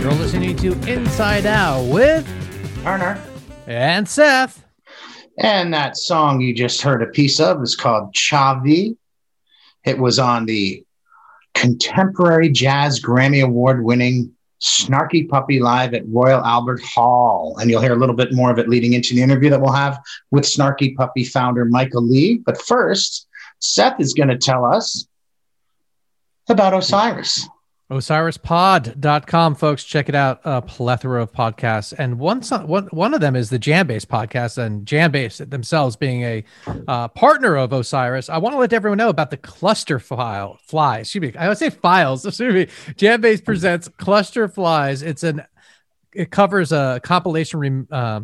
to Inside Out with Turner. and Seth. And that song you just heard a piece of is called Xavi. It was on the Contemporary Jazz Grammy Award winning Snarky Puppy Live at Royal Albert Hall. And you'll hear a little bit more of it leading into the interview that we'll have with Snarky Puppy founder Michael League. But first, Seth is going to tell us about Osiris. OsirisPod.com, folks. Check it out. A plethora of podcasts. And one, one, one of them is the Jambase podcast, and Jambase themselves being a uh, partner of Osiris. I want to let everyone know about the cluster file flies. Excuse me. I would say files. Excuse me. Jambase presents Cluster Flies. It's an it covers a compilation uh,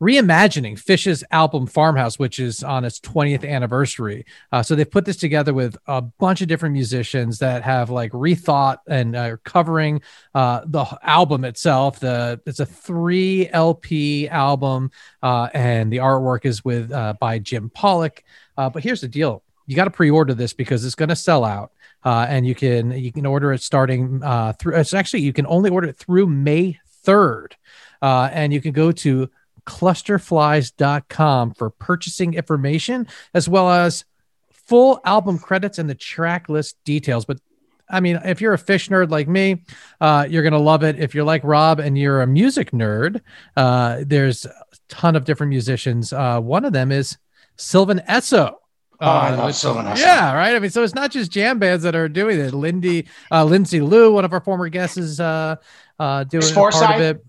reimagining Phish's album Farmhouse, which is on its 20th anniversary. Uh, so they've put this together with a bunch of different musicians that have like rethought and uh, covering uh, the album itself. The it's a three LP album, uh, and the artwork is with uh, by Jim Pollock. Uh, but here's the deal: you got to pre-order this because it's going to sell out. and you can you can order it starting through. It's actually you can only order it through May 3rd. and you can go to clusterflies.com for purchasing information as well as full album credits and the track list details. But I mean, if you're a Phish nerd like me, uh, you're going to love it. If you're like Rob and you're a music nerd, uh, there's a ton of different musicians. Uh, one of them is Sylvan Esso. Oh, I love Sylvan Esso. Yeah, right. I mean, so it's not just jam bands that are doing it. Lindy, uh, Lindsay Lou, one of our former guests, is uh, uh, doing part of it.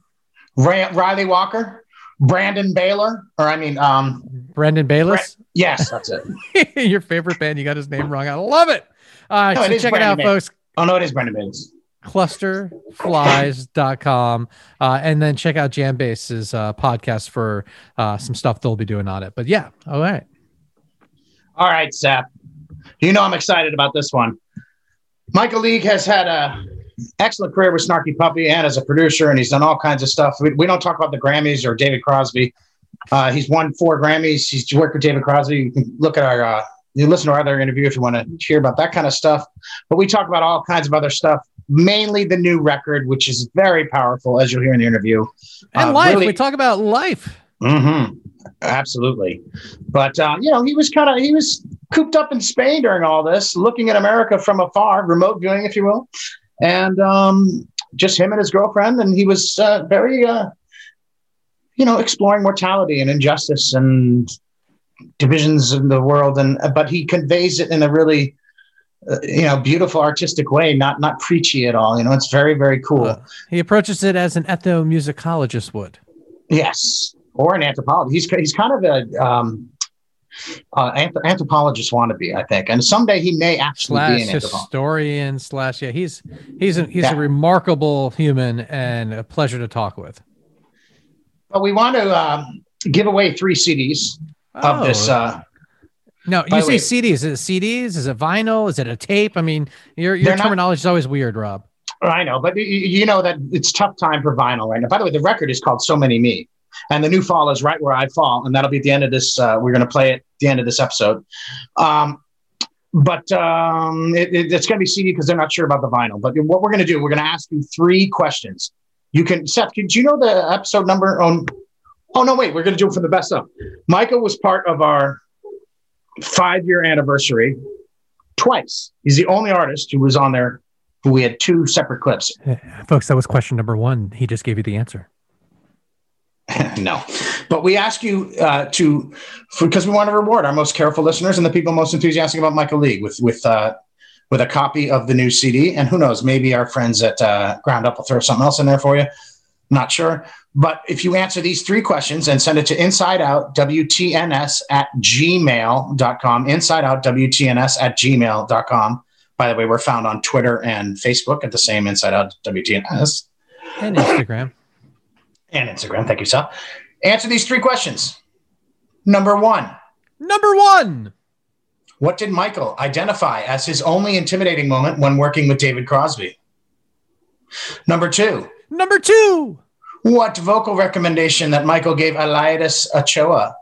Ryley Walker. Brandon Baylor, or I mean, um, Brendan Bayliss. Yes, that's it. Your favorite band. You got his name wrong. I love it. Uh, no, so it check Brandon it out, folks. Oh no, it is Brendan Bayliss. Clusterflies.com uh, and then check out Jambase's uh, podcast for uh, some stuff they'll be doing on it. But yeah, all right. All right, Seth. You know I'm excited about this one. Michael League has had a excellent career with Snarky Puppy and as a producer, and he's done all kinds of stuff. We, we don't talk about the Grammys or David Crosby. Uh, he's won four Grammys. He's worked with David Crosby. You can look at our, uh, you listen to our other interview if you want to hear about that kind of stuff. But we talk about all kinds of other stuff, mainly the new record, which is very powerful, as you'll hear in the interview. And uh, life. Really, we talk about life. Mm-hmm. Absolutely. But, uh, you know, he was kind of, he was cooped up in Spain during all this, looking at America from afar, remote viewing, if you will and um, just him and his girlfriend, and he was uh, very, uh, you know, exploring mortality and injustice and divisions in the world, and but he conveys it in a really uh, you know beautiful artistic way not not preachy at all. You know it's very very cool. Uh, he approaches it as an ethnomusicologist would. Yes. Or an anthropologist. He's he's kind of a um, uh, anthrop- anthropologist wannabe, I think, and someday he may actually slash be an historian slash yeah he's he's a, he's yeah. a remarkable human and a pleasure to talk with. But we want to uh, give away three CDs oh. of this. Uh, no, you say way, CDs. Is it CDs? Is it vinyl? Is it a tape? I mean, your your terminology not, is always weird, Rob. I know, but you know that it's tough time for vinyl right now. By the way, the record is called "So Many Me." And the new fall is right where I fall, and that'll be at the end of this. Uh, we're going to play it at the end of this episode. Um, but um, it, it, it's going to be CD because they're not sure about the vinyl. But what we're going to do, we're going to ask you three questions. You can, Seth, do you know the episode number on? Oh no, wait, we're going to do it for the best of. Michael was part of our five-year anniversary twice. He's the only artist who was on there. Who we had two separate clips. Folks, that was question number one. He just gave you the answer. no, but we ask you uh, to because we want to reward our most careful listeners and the people most enthusiastic about Michael League with with uh, with a copy of the new CD. And who knows, maybe our friends at uh, Ground Up will throw something else in there for you. Not sure. But if you answer these three questions and send it to insideoutwtns at gmail.com, insideoutwtns at gmail.com. By the way, we're found on Twitter and Facebook at the same Inside Out WTNS. And Instagram and Instagram. Thank you, Sal. Answer these three questions. Number one. Number one. What did Michael identify as his only intimidating moment when working with David Crosby? Number two. Number two. What vocal recommendation that Michael gave Eliades Ochoa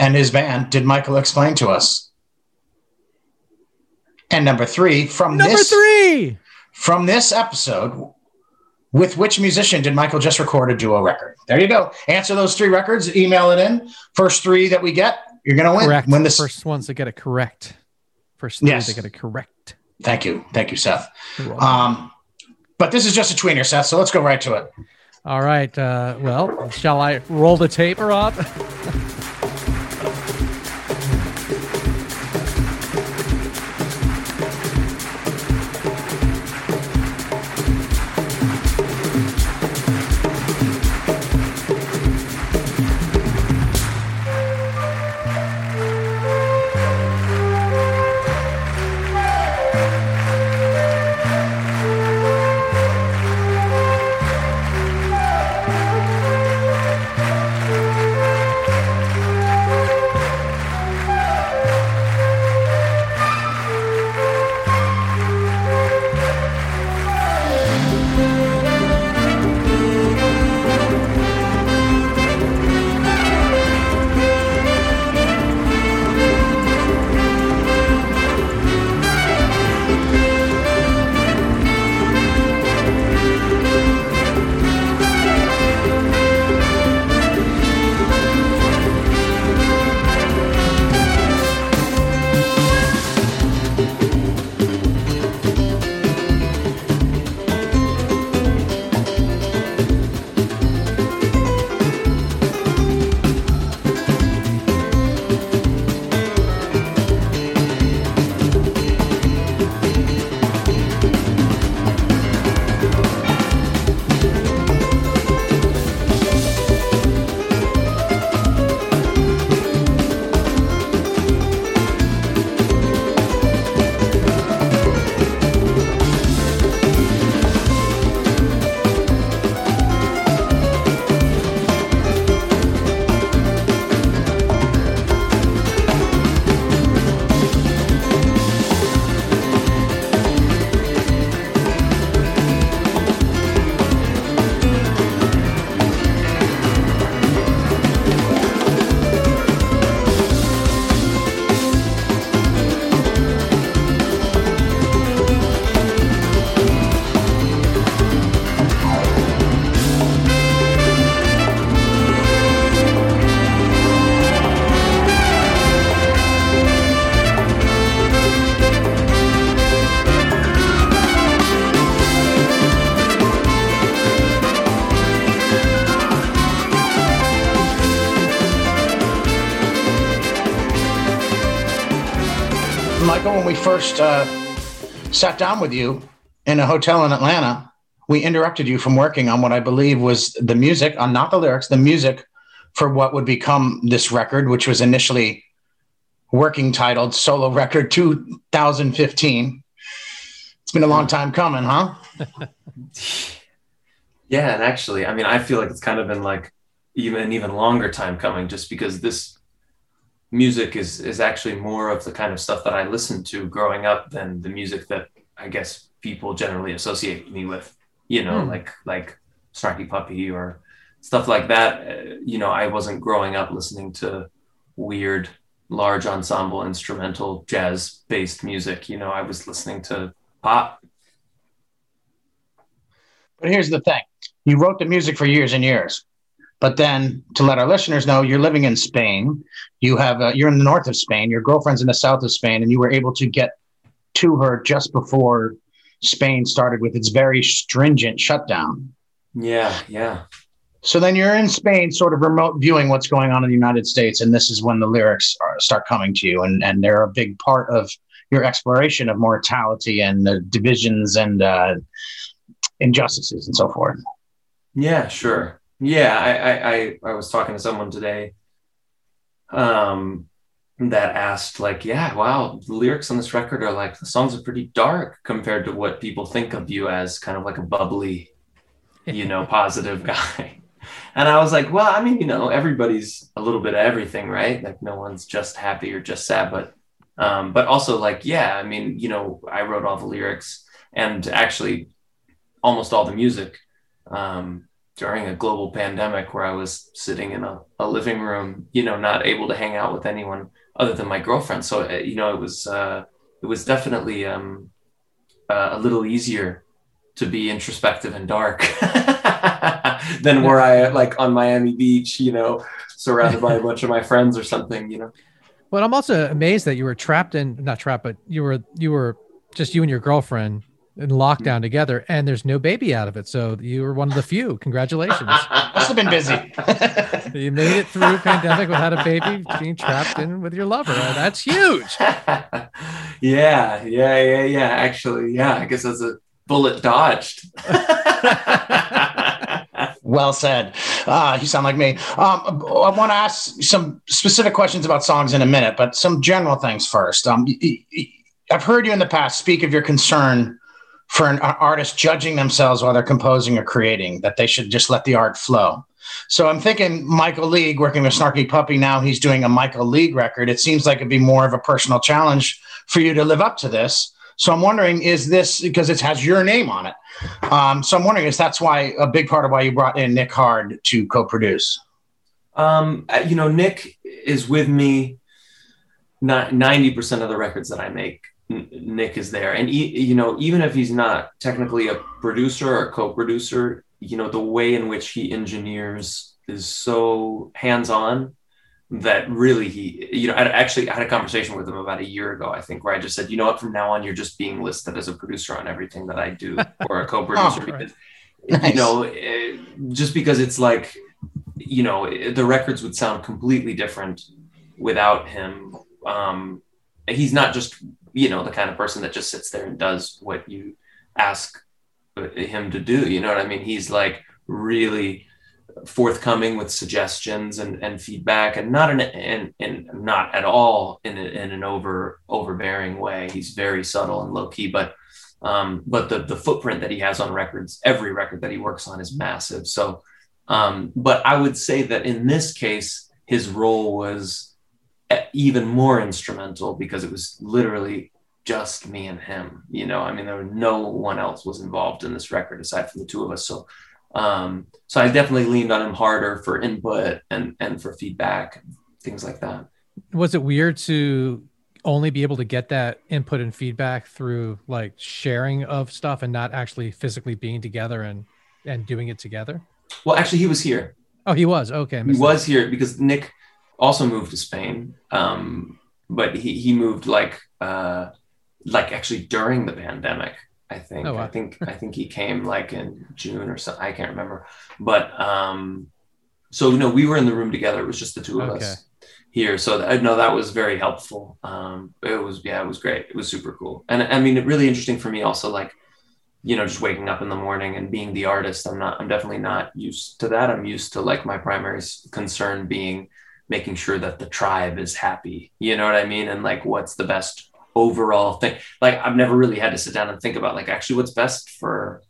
and his band did Michael explain to us? And number three, from number this three from this episode, with which musician did Michael just record a duo record? There you go. Answer those three records, email it in. First three that we get, you're going to win. Correct. Win this. First ones to get it correct. First three Yes. to get it correct. Thank you. Thank you, Seth. Um, but this is just a tweener, Seth. So let's go right to it. All right. Uh, well, shall I roll the tape, Rob? first uh, sat down with you in a hotel in Atlanta, we interrupted you from working on what I believe was the music, on not the lyrics, the music for what would become this record, which was initially working titled Solo Record 2015. It's been a long time coming, huh? Yeah, and actually, I mean, I feel like it's kind of been like even an even longer time coming, just because this music is is actually more of the kind of stuff that I listened to growing up than the music that I guess people generally associate me with. You know, Hmm. like like Snarky Puppy or stuff like that. Uh, you know, I wasn't growing up listening to weird, large ensemble instrumental jazz based music. You know, I was listening to pop. But here's the thing you wrote the music for years and years. But then to let our listeners know, you're living in Spain. You have uh, you're in the north of Spain. Your girlfriend's in the south of Spain, and you were able to get to her just before Spain started with its very stringent shutdown. Yeah, yeah. So then you're in Spain, sort of remote viewing what's going on in the United States, and this is when the lyrics are, start coming to you, and and they're a big part of your exploration of mortality and the divisions and uh, injustices and so forth. Yeah, sure. Yeah, I, I, I, I was talking to someone today um, that asked, like, yeah, wow, the lyrics on this record are like, the songs are pretty dark compared to what people think of you as kind of like a bubbly, you know, positive guy. And I was like, well, I mean, you know, everybody's a little bit of everything, right? Like, no one's just happy or just sad, but, um, but also, like, yeah, I mean, you know, I wrote all the lyrics and actually almost all the music. Um, during a global pandemic where I was sitting in a, a living room, you know, not able to hang out with anyone other than my girlfriend. So, uh, you know, it was, uh, it was definitely um, uh, a little easier to be introspective and dark than were I like on Miami Beach, you know, surrounded by a bunch of my friends or something, you know. Well, I'm also amazed that you were trapped in not trapped, but you were you were just you and your girlfriend in lockdown together, and there's no baby out of it. So you were one of the few. Congratulations. Must have been busy. you made it through pandemic without a baby, being trapped in with your lover. That's huge. yeah, yeah, yeah, yeah. Actually, yeah. I guess that's a bullet dodged. well said. Uh, you sound like me. Um, I want to ask some specific questions about songs in a minute, but some general things first. Um, I've heard you in the past speak of your concern for an artist judging themselves while they're composing or creating, that they should just let the art flow. So I'm thinking Michael League working with Snarky Puppy now, he's doing a Michael League record. It seems like it'd be more of a personal challenge for you to live up to this. So I'm wondering, is this because it has your name on it? Um, so I'm wondering, is that's why a big part of why you brought in Nick Hard to co-produce? Um, you know, Nick is with me. Ninety percent of the records that I make, Nick is there, and he, you know, even if he's not technically a producer or a co-producer, you know, the way in which he engineers is so hands-on that really he, you know, I actually I had a conversation with him about a year ago, I think, where I just said, you know what, from now on, you're just being listed as a producer on everything that I do or a co-producer oh, because, right. nice. you know, it, just because it's like, you know, the records would sound completely different without him. Um, he's not just, you know, the kind of person that just sits there and does what you ask him to do. You know what I mean? He's like really forthcoming with suggestions and, and feedback and not in, in not at all in, a, in an over overbearing way he's very subtle and low key but um, but the the footprint that he has on records every record that he works on is massive so um, but i would say that in this case his role was even more instrumental because it was literally just me and him you know i mean there was no one else was involved in this record aside from the two of us so um, so I definitely leaned on him harder for input and and for feedback, things like that. Was it weird to only be able to get that input and feedback through like sharing of stuff and not actually physically being together and and doing it together? Well, actually, he was here. Oh, he was okay. He was here because Nick also moved to Spain, um, but he he moved like uh, like actually during the pandemic. I think. Oh, wow. I think I think he came like in June or something. I can't remember. But um so no, we were in the room together. It was just the two of okay. us here. So I know that was very helpful. Um it was yeah, it was great. It was super cool. And I mean really interesting for me also like you know just waking up in the morning and being the artist. I'm not I'm definitely not used to that. I'm used to like my primary concern being making sure that the tribe is happy. You know what I mean? And like what's the best overall thing. Like I've never really had to sit down and think about like actually what's best for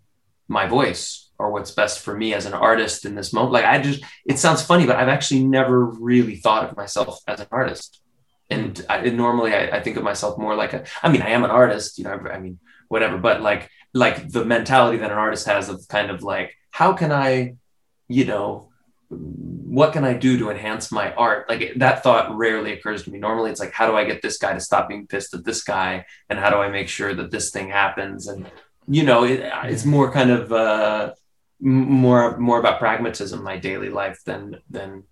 my voice or what's best for me as an artist in this moment. Like I just, it sounds funny, but I've actually never really thought of myself as an artist. And, I, and normally I, I, think of myself more like a, I mean, I am an artist, you know, I mean, whatever, but like, like the mentality that an artist has of kind of like, how can I, you know, what can I do to enhance my art? Like that thought rarely occurs to me. Normally, it's like, how do I get this guy to stop being pissed at this guy, and how do I make sure that this thing happens? And you know, it, it's more kind of uh, more more about pragmatism, my daily life than than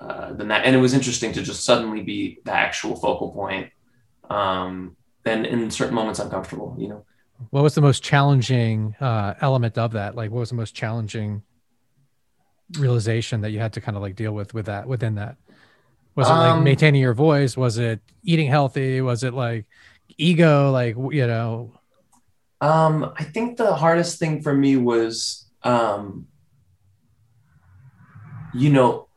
uh, than that. And it was interesting to just suddenly be the actual focal point. Um, and in certain moments, I'm comfortable. You know. What was the most challenging uh, element of that? Like, what was the most challenging realization that you had to kind of like deal with with that within that? Was it like um, maintaining your voice? Was it eating healthy? Was it like ego? Like you know? Um, I think the hardest thing for me was, um, you know,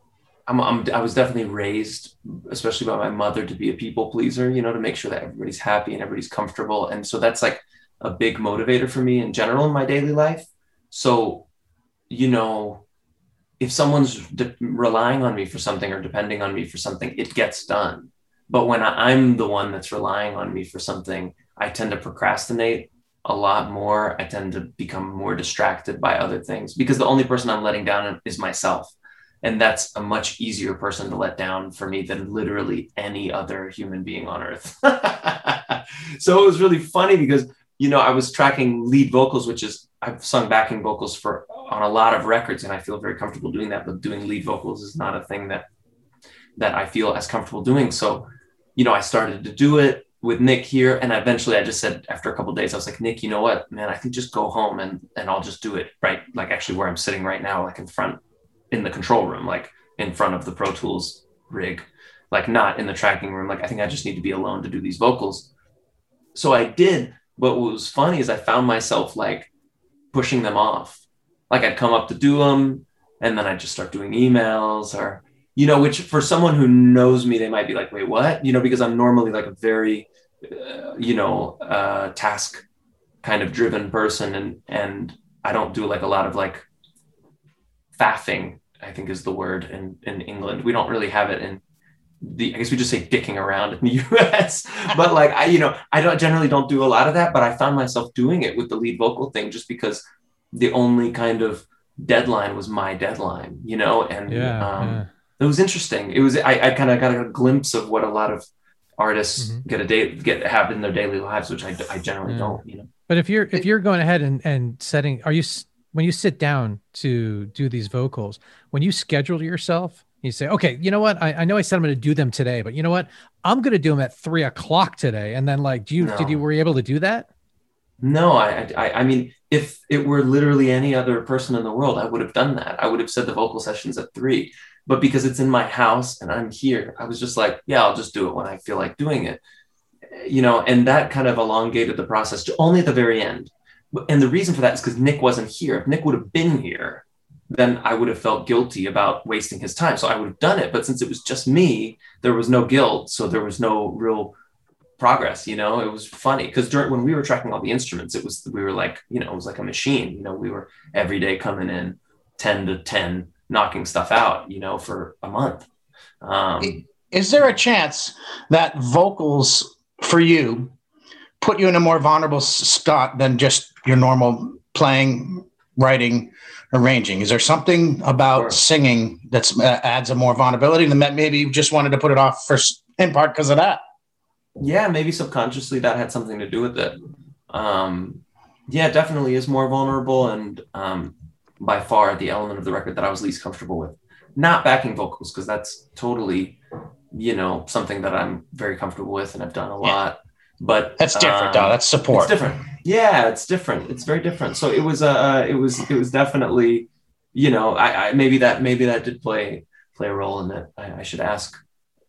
I'm, I'm I was definitely raised, especially by my mother, to be a people pleaser. You know, to make sure that everybody's happy and everybody's comfortable, and so that's like a big motivator for me in general in my daily life. So, you know, if someone's de- relying on me for something or depending on me for something, it gets done. But when I'm the one that's relying on me for something, I tend to procrastinate a lot more. I tend to become more distracted by other things because the only person I'm letting down is myself. And that's a much easier person to let down for me than literally any other human being on earth. so it was really funny because you know, I was tracking lead vocals, which is I've sung backing vocals for on a lot of records, and I feel very comfortable doing that. But doing lead vocals is not a thing that that I feel as comfortable doing. So, you know, I started to do it with Nick here, and eventually I just said after a couple days, I was like, Nick, you know what, man, I think just go home and and I'll just do it right, like actually where I'm sitting right now, like in front in the control room, like in front of the Pro Tools rig, like not in the tracking room. Like I think I just need to be alone to do these vocals. So I did. But what was funny is I found myself like pushing them off. Like I'd come up to do them, and then I'd just start doing emails or you know, which for someone who knows me, they might be like, wait, what? You know, because I'm normally like a very, uh, you know, uh, task kind of driven person, and and I don't do like a lot of like faffing. I think is the word in in England. We don't really have it in the. I guess we just say dicking around in the U.S. but like I, you know, I don't generally don't do a lot of that. But I found myself doing it with the lead vocal thing just because the only kind of deadline was my deadline, you know, and Yeah, um, yeah. it was interesting. It was I, I kind of got a glimpse of what a lot of artists Mhm. get a day get have in their daily lives, which I, I generally Yeah. don't. You know, But if you're if you're going ahead and and setting, are you s- when you sit down to do these vocals, when you schedule yourself, you say, okay, you know what, I, I know I said I'm going to do them today, but you know what, I'm going to do them at three o'clock today, and then like, do you did you were you able to do that? no, I, I I mean, if it were literally any other person in the world, I would have done that. I would have said the vocal sessions at three, but because it's in my house and I'm here, I was just like, yeah, I'll just do it when I feel like doing it. You know, and that kind of elongated the process to only at the very end. And the reason for that is because Nick wasn't here. If Nick would have been here, then I would have felt guilty about wasting his time. So I would have done it. But since it was just me, there was no guilt. So there was no real progress. You know, it was funny because during when we were tracking all the instruments, it was we were like, you know, it was like a machine. You know, we were every day coming in 10 to 10, knocking stuff out, you know, for a month. Um, Is there a chance that vocals for you put you in a more vulnerable spot than just your normal playing, writing, arranging? Is there something about Sure. singing that uh, adds a more vulnerability than that maybe you just wanted to put it off for in part because of that? yeah maybe subconsciously that had something to do with it um yeah it definitely is more vulnerable and um by far the element of the record that i was least comfortable with not backing vocals because that's totally you know something that i'm very comfortable with and i've done a lot but That's different, um, though. That's support. it's different yeah it's different it's very different so it was uh it was it was definitely you know i, I maybe that maybe that did play play a role in it i, I should ask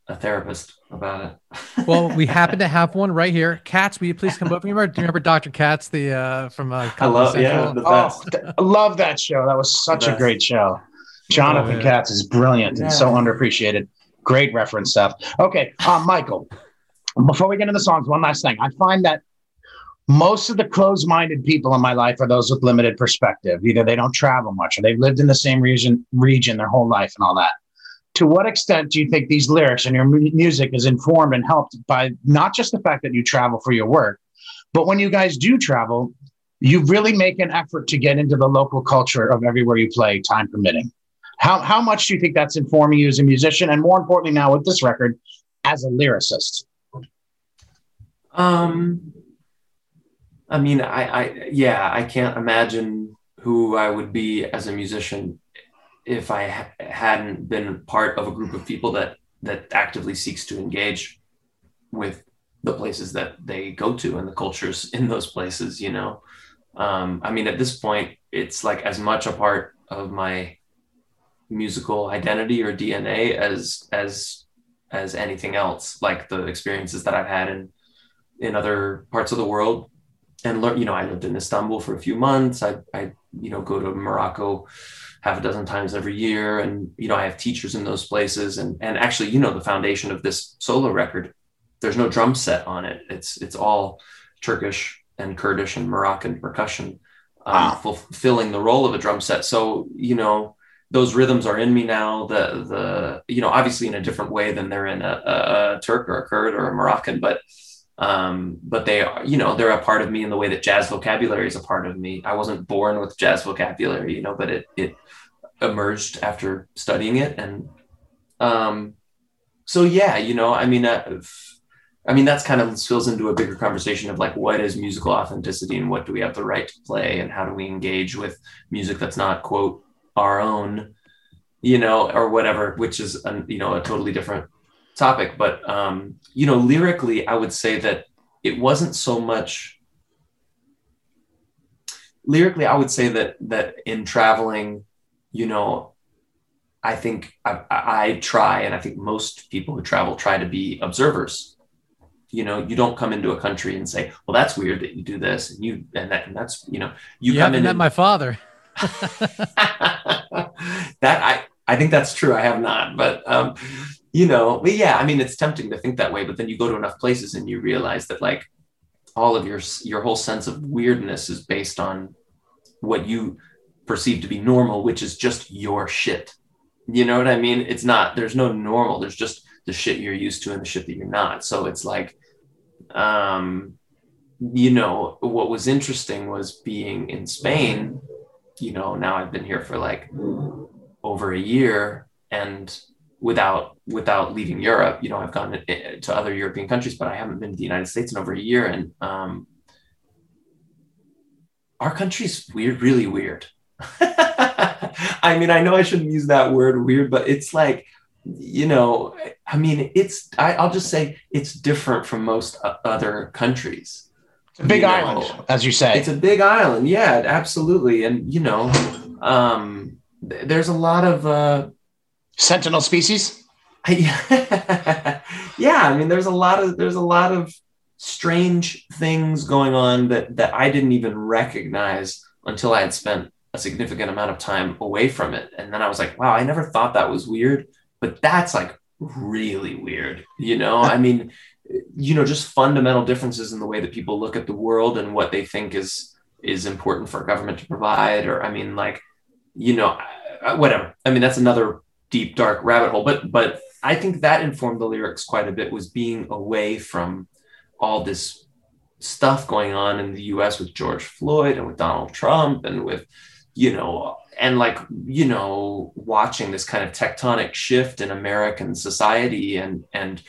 a therapist about it Well, we happen to have one right here. Katz, will you please come over? You remember, do you remember Dr. Katz, the uh, from uh, I love, Comedy yeah, Central? the Oh, best. th- I love that show. That was such a great show. Jonathan Oh, yeah. Katz is brilliant and so underappreciated. Great reference stuff. Okay, um, Michael. Before we get into the songs, one last thing. I find that most of the closed-minded people in my life are those with limited perspective. Either they don't travel much, or they've lived in the same region region their whole life, and all that. To what extent do you think these lyrics and your mu- music is informed and helped by not just the fact that you travel for your work, but when you guys do travel, you really make an effort to get into the local culture of everywhere you play, time permitting. How, how much do you think that's informing you as a musician? And more importantly, now with this record, as a lyricist? Um, I mean, I, I, yeah, I can't imagine who I would be as a musician if I ha- hadn't been part of a group of people that that actively seeks to engage with the places that they go to and the cultures in those places. You know, um, I mean, at this point, it's like as much a part of my musical identity or DNA as as as anything else. Like the experiences that I've had in in other parts of the world and learn you know i lived in istanbul for a few months. I i you know go to morocco half a dozen times every year and you know i have teachers in those places. And and actually you know the foundation of this solo record there's no drum set on it. It's it's all turkish and kurdish and moroccan percussion um, Wow. fulfilling the role of a drum set. So you know those rhythms are in me now. The the you know obviously in a different way than they're in a, a, a turk or a kurd or a moroccan but um, but they are, you know, they're a part of me in the way that jazz vocabulary is a part of me. I wasn't born with jazz vocabulary, you know, but it it emerged after studying it, and um, so yeah, you know, I mean, uh, I mean, that's kind of spills into a bigger conversation of like, what is musical authenticity and what do we have the right to play and how do we engage with music that's not, quote, our own, you know, or whatever, which is, a, you know, a totally different topic. But, um, you know, lyrically, I would say that it wasn't so much lyrically, I would say that, that in traveling, you know, I think I, I try, and I think most people who travel try to be observers you know you don't come into a country and say well that's weird that you do this and you and that and that's you know you, you come in met and, my father that i i think that's true i have not but um you know but yeah i mean it's tempting to think that way but then you go to enough places and you realize that like all of your your whole sense of weirdness is based on what you perceive to be normal which is just your shit you know what i mean it's not there's no normal there's just the shit you're used to and the shit that you're not so it's like um, you know, what was interesting was being in Spain. You know, now I've been here for like over a year, and without without leaving Europe, you know, I've gone to other European countries, but I haven't been to the United States in over a year, and um, our country's weird, really weird. I mean, I know I shouldn't use that word weird, but it's like you know, I mean, it's, I, will just say it's different from most other countries. It's a big you island, know, as you say. It's a big island. Yeah, absolutely. And, you know, um, th- there's a lot of, uh, sentinel species. yeah. I mean, there's a lot of, there's a lot of strange things going on that, that I didn't even recognize until I had spent a significant amount of time away from it. And then I was like, wow, I never thought that was weird but that's like really weird you know i mean you know just fundamental differences in the way that people look at the world and what they think is is important for government to provide or i mean like you know uh, whatever i mean that's another deep dark rabbit hole. But but i think that informed the lyrics quite a bit was being away from all this stuff going on in the us with george floyd and with donald trump and with you know and like you know watching this kind of tectonic shift in american society and and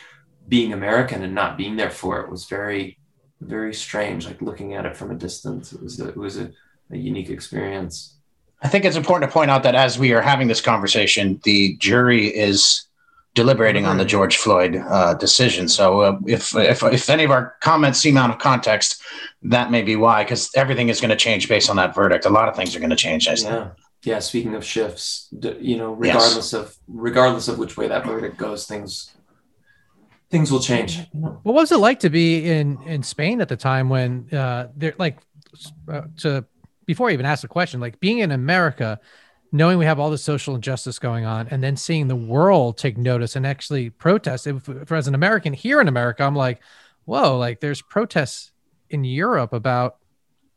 being american and not being there for it was very very strange. Like looking at it from a distance it was a, it was a, a unique experience i think it's important to point out that as we are having this conversation the jury is deliberating mm-hmm. on the George Floyd uh, decision. So uh, if, if if any of our comments seem out of context, that may be why, because everything is going to change based on that verdict. A lot of things are going to change. I yeah yeah, speaking of shifts, you know, regardless yes. of regardless of which way that verdict goes, things things will change. What was it like to be in in Spain at the time when uh, they're like uh, to before I even ask the question, like being in America, knowing we have all the social injustice going on, and then seeing the world take notice and actually protest. If, if as an American here in America, I'm like, whoa, like there's protests in Europe about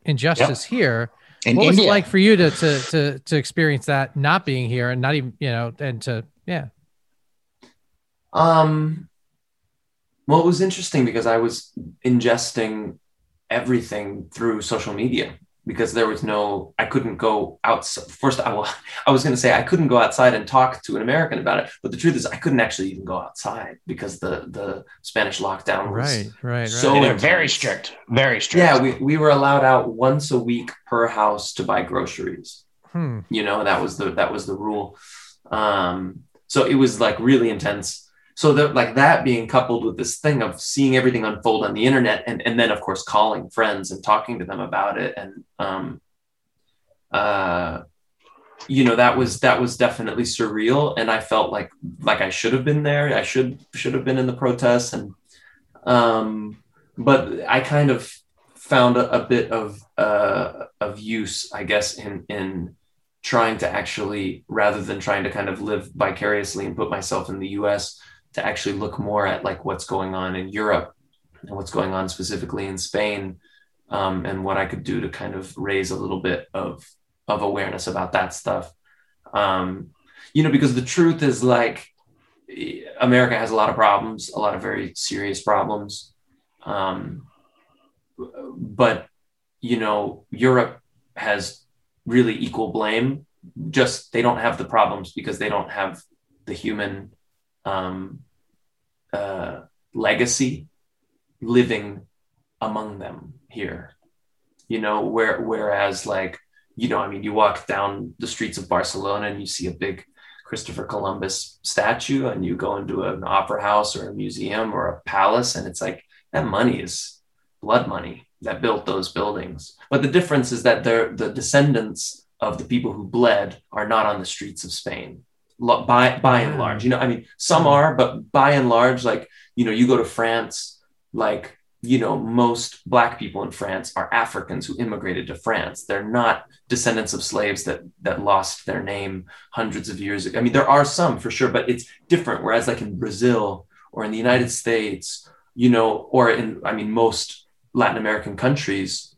injustice here. In what was it like for you to, to to to experience that not being here and not even you know and to yeah. Um well it was interesting because i was ingesting everything through social media because there was no i couldn't go outside first i, I was going to say i couldn't go outside and talk to an american about it but the truth is i couldn't actually even go outside because the the spanish lockdown was right right so right. very strict very strict. Yeah we, we were allowed out once a week per house to buy groceries. Hmm. you know that was the that was the rule. Um so it was like really intense so that like that being coupled with this thing of seeing everything unfold on the internet and, and then of course calling friends and talking to them about it and um uh you know that was that was definitely surreal. And i felt like like i should have been there. I should should have been in the protests. And um but i kind of found a, a bit of uh of use i guess in in trying to actually rather than trying to kind of live vicariously and put myself in the us to actually look more at like what's going on in Europe and what's going on specifically in Spain, um, and what I could do to kind of raise a little bit of of awareness about that stuff. Um, you know, because the truth is like America has a lot of problems, a lot of very serious problems. Um, but you know, Europe has really equal blame. Just they don't have the problems because they don't have the human um, uh, legacy living among them here. You know, where whereas like, you know, I mean, you walk down the streets of Barcelona and you see a big Christopher Columbus statue and you go into an opera house or a museum or a palace and it's like that money is blood money that built those buildings. But the difference is that the descendants of the people who bled are not on the streets of Spain by by and large. You know, I mean, some are, but by and large, like you know, you go to France, like you know, most black people in France are Africans who immigrated to France. They're not descendants of slaves that that lost their name hundreds of years ago. I mean, there are some for sure, but it's different. Whereas, like in Brazil or in the United States, you know, or in I mean, most Latin American countries,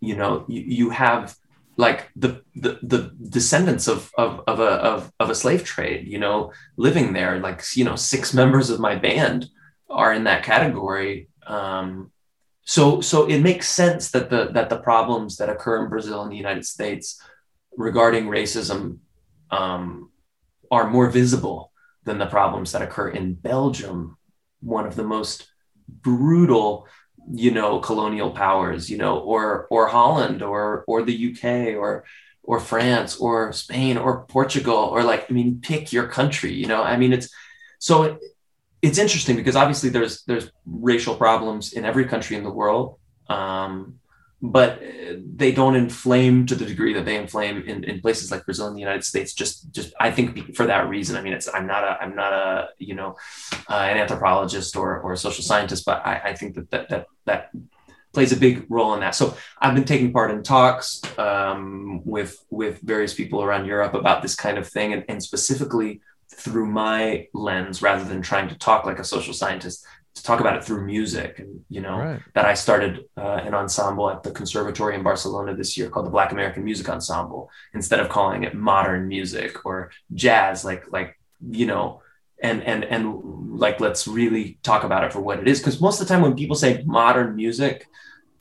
you know, you, you have like the the, the descendants of, of of a of, of a slave trade you know living there like you know six members of my band are in that category. Um, so so it makes sense that the that the problems that occur in brazil and the united states regarding racism um, are more visible than the problems that occur in belgium one of the most brutal you know colonial powers you know or or holland or or the uk or or france or spain or portugal or like i mean pick your country you know? I mean it's so it, it's interesting because obviously there's there's racial problems in every country in the world. Um, but they don't inflame to the degree that they inflame in, in places like Brazil and the United States. Just, just I think for that reason. I mean, it's I'm not a I'm not a you know uh, an anthropologist or or a social scientist, but I, I think that that that that plays a big role in that. So I've been taking part in talks um, with with various people around Europe about this kind of thing, and, and specifically through my lens, rather than trying to talk like a social scientist, to talk about it through music and you know right. that i started uh, an ensemble at the conservatory in barcelona this year called the black american music ensemble instead of calling it modern music or jazz like like you know and and and like let's really talk about it for what it is. Because most of the time when people say modern music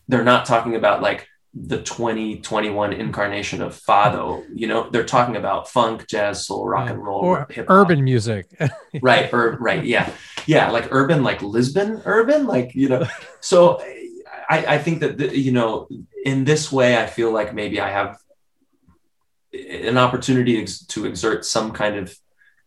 they're not talking about like the 2021 incarnation of fado you know they're talking about funk jazz soul rock and roll or hip urban music. Right or right yeah yeah like urban like lisbon urban like you know. So i i think that the, you know in this way i feel like maybe i have an opportunity to exert some kind of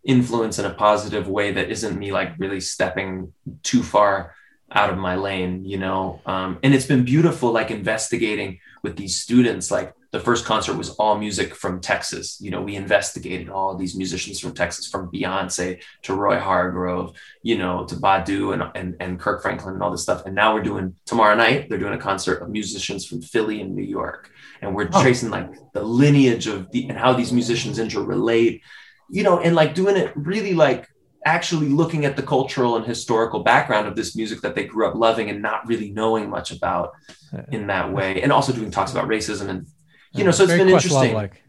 influence in a positive way that isn't me like really stepping too far out of my lane you know. Um, and it's been beautiful like investigating with these students like the first concert was all music from texas. You know we investigated all these musicians from texas from beyonce to roy hargrove you know to badu and, and, and kirk franklin and all this stuff. And now we're doing tomorrow night they're doing a concert of musicians from philly and new york. And we're oh. tracing like the lineage of the and how these musicians interrelate you know and like doing it really like actually looking at the cultural and historical background of this music that they grew up loving and not really knowing much about in that way. And also doing talks about racism and you know so it's been interesting like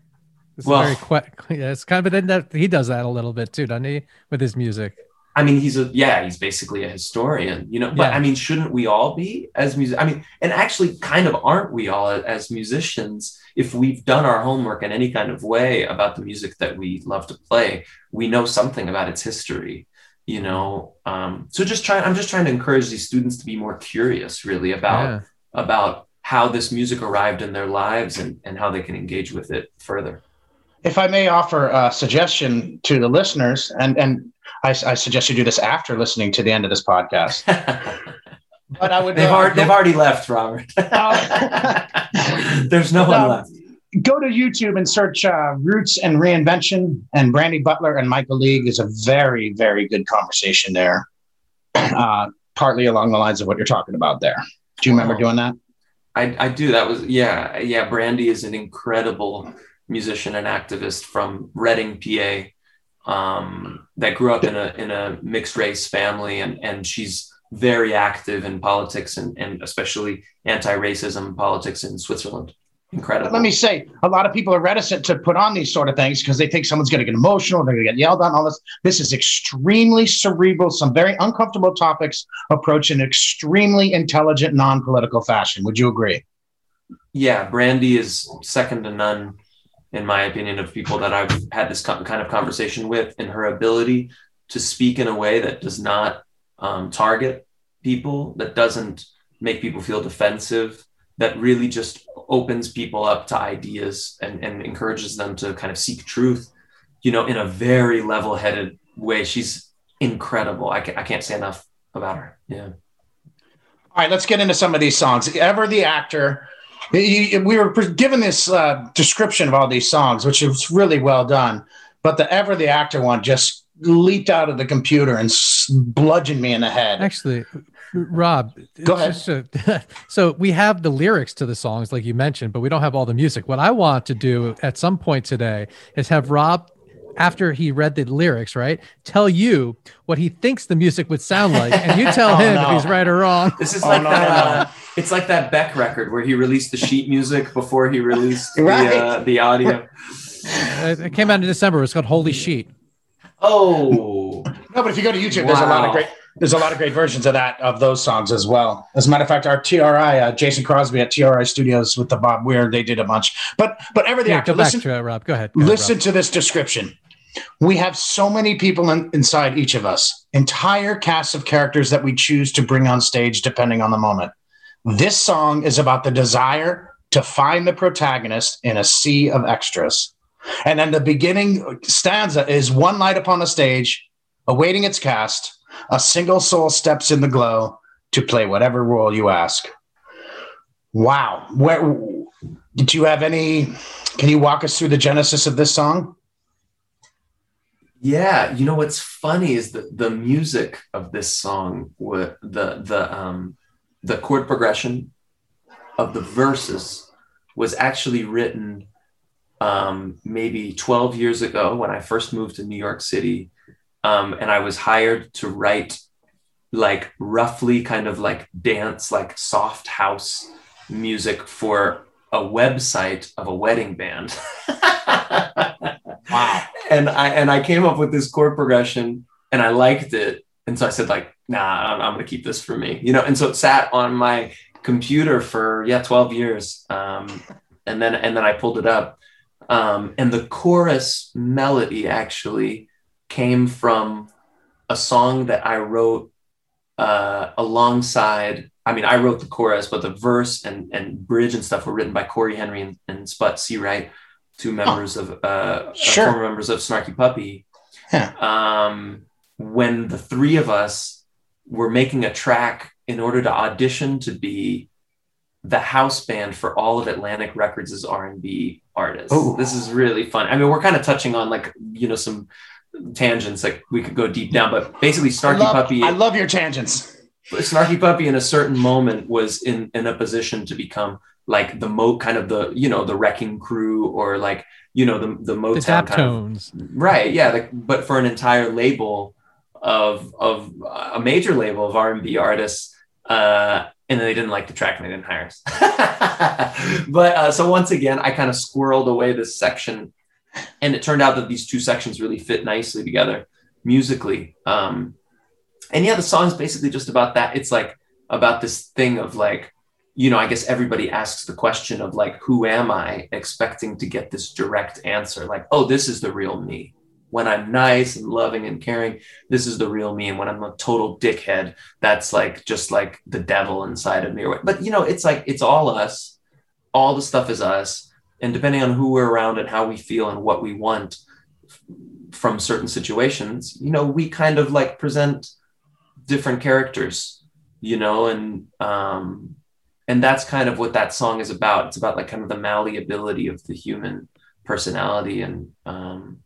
it's well very que- yeah it's kind of but then that he does that a little bit too doesn't he with his music I mean, he's a yeah, he's basically a historian, you know. But yeah. I mean, shouldn't we all be as music? I mean, and actually, kind of aren't we all as musicians? If we've done our homework in any kind of way about the music that we love to play, we know something about its history, you know. Um, so just trying, I'm just trying to encourage these students to be more curious, really, about yeah. about how this music arrived in their lives and and how they can engage with it further. If I may offer a suggestion to the listeners, and and I, I, suggest you do this after listening to the end of this podcast. but I would. They've, uh, already, they've already left, Robert. There's no one um, left. Go to YouTube and search uh, Roots and Reinvention, and Brandy Butler and Michael League is a very, very good conversation there. Uh, partly along the lines of what you're talking about there. Do you remember doing that? I, I do. That was yeah, yeah. Brandy is an incredible musician and activist from Reading, PA um, that grew up in a in a mixed race family, and and she's very active in politics and and especially anti racism politics in Switzerland. Incredible. Let me say, a lot of people are reticent to put on these sort of things because they think someone's going to get emotional, they're going to get yelled at, all this. This is extremely cerebral, some very uncomfortable topics approached in extremely intelligent, non political fashion. Would you agree? Yeah, Brandy is second to none in my opinion, of people that I've had this kind of conversation with, and her ability to speak in a way that does not um, target people, that doesn't make people feel defensive, that really just opens people up to ideas and, and encourages them to kind of seek truth, you know, in a very level headed way. She's incredible. I, I can't say enough about her. Yeah. All right, let's get into some of these songs. Ever the actor, we were given this uh, description of all these songs, which was really well done. But the Ever the actor one just leaped out of the computer and bludgeoned me in the head. Actually, Rob, go ahead. A, so we have the lyrics to the songs, like you mentioned, but we don't have all the music. What I want to do at some point today is have Rob after he read the lyrics, right, tell you what he thinks the music would sound like, and you tell oh, him no. if he's right or wrong. This is oh, like no, that. No, uh, it's like that Beck record where he released the sheet music before he released right. the uh, the audio. it came out in December. It's called Holy Sheet. Oh no! But if you go to YouTube, wow. there's a lot of great there's a lot of great versions of that of those songs as well. As a matter of fact, our TRI, uh, Jason Crosby at TRI Studios with the Bob Weir, they did a bunch. But but ever the actor, listen, to it, Rob. Go ahead. Go listen ahead, to this description. We have so many people in, inside each of us, entire casts of characters that we choose to bring on stage depending on the moment. This song is about the desire to find the protagonist in a sea of extras. And then the beginning stanza is one light upon the stage, awaiting its cast. A single soul steps in the glow to play whatever role you ask. Wow. Where did you have any? Can you walk us through the genesis of this song? Yeah, you know what's funny is that the music of this song, the the um, the chord progression of the verses was actually written um, maybe 12 years ago when I first moved to New York City. Um, and I was hired to write like roughly kind of like dance, like soft house music for a website of a wedding band. wow. And I and I came up with this chord progression and I liked it. And so I said, like, nah, I'm, I'm gonna keep this for me. You know, and so it sat on my computer for yeah, 12 years. Um, and then and then I pulled it up um, and the chorus melody actually came from a song that I wrote uh, alongside. I mean, I wrote the chorus, but the verse and, and bridge and stuff were written by Cory Henry and, and Sput Searight, two members oh, of uh, uh, sure. former members of Snarky Puppy. Yeah. Um, when the three of us were making a track in order to audition to be the house band for all of Atlantic Records' R&B artists. Ooh. This is really fun. I mean, we're kind of touching on like, you know, some tangents like we could go deep down, but basically Snarky I love, Puppy. I love your tangents. Snarky Puppy in a certain moment was in, in a position to become like the mo kind of the, you know, the wrecking crew or like, you know, the, the Motown the kind tones. of, right. Yeah. Like, but for an entire label of, of a major label of R&B artists, uh, and then they didn't like the track and they didn't hire us. but uh, so once again, I kind of squirreled away this section, and it turned out that these two sections really fit nicely together musically. Um, and yeah, the song's basically just about that. It's like about this thing of like, you know, I guess everybody asks the question of like, who am I? Expecting to get this direct answer, like, oh, this is the real me when I'm nice and loving and caring, this is the real me. And when I'm a total dickhead, that's like just like the devil inside of me. But you know, it's like it's all us. All the stuff is us. And depending on who we're around and how we feel and what we want from certain situations, you know, we kind of like present different characters, you know, and um and that's kind of what that song is about. It's about like kind of the malleability of the human personality and um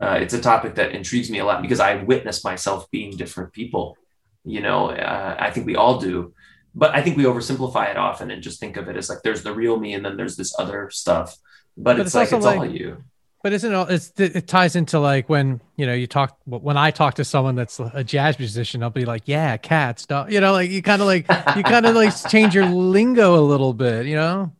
uh, it's a topic that intrigues me a lot because I witness myself being different people. You know, uh, I think we all do, but I think we oversimplify it often and just think of it as like there's the real me and then there's this other stuff. But, but it's, it's, like it's like, all you. But isn't it? It's, it ties into like when you know you talk when I talk to someone that's a jazz musician, I'll be like, "Yeah, cats," you know, like you kind of like you kind of like change your lingo a little bit, you know?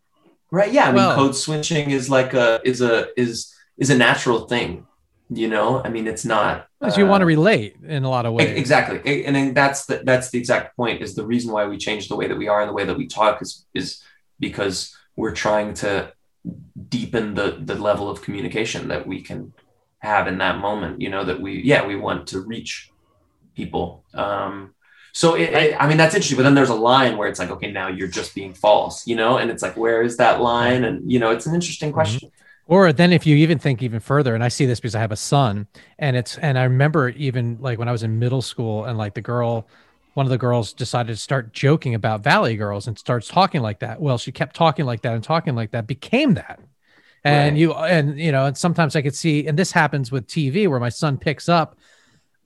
Right? Yeah. I well, mean, code switching is like a is a is is a natural thing you know i mean it's not because uh, you want to relate in a lot of ways exactly and that's the that's the exact point is the reason why we change the way that we are and the way that we talk is is because we're trying to deepen the the level of communication that we can have in that moment you know that we yeah we want to reach people um So it, it, I mean, that's interesting. But then there's a line where it's like, okay, now you're just being false, you know? And it's like, where is that line? And you know, it's an interesting mm-hmm. question. Or then if you even think even further, and I see this because I have a son, and it's and I remember even like when I was in middle school, and like the girl, one of the girls decided to start joking about Valley Girls and starts talking like that. Well, she kept talking like that and talking like that, became that and right. you and you know and sometimes i could see and this happens with tv where my son picks up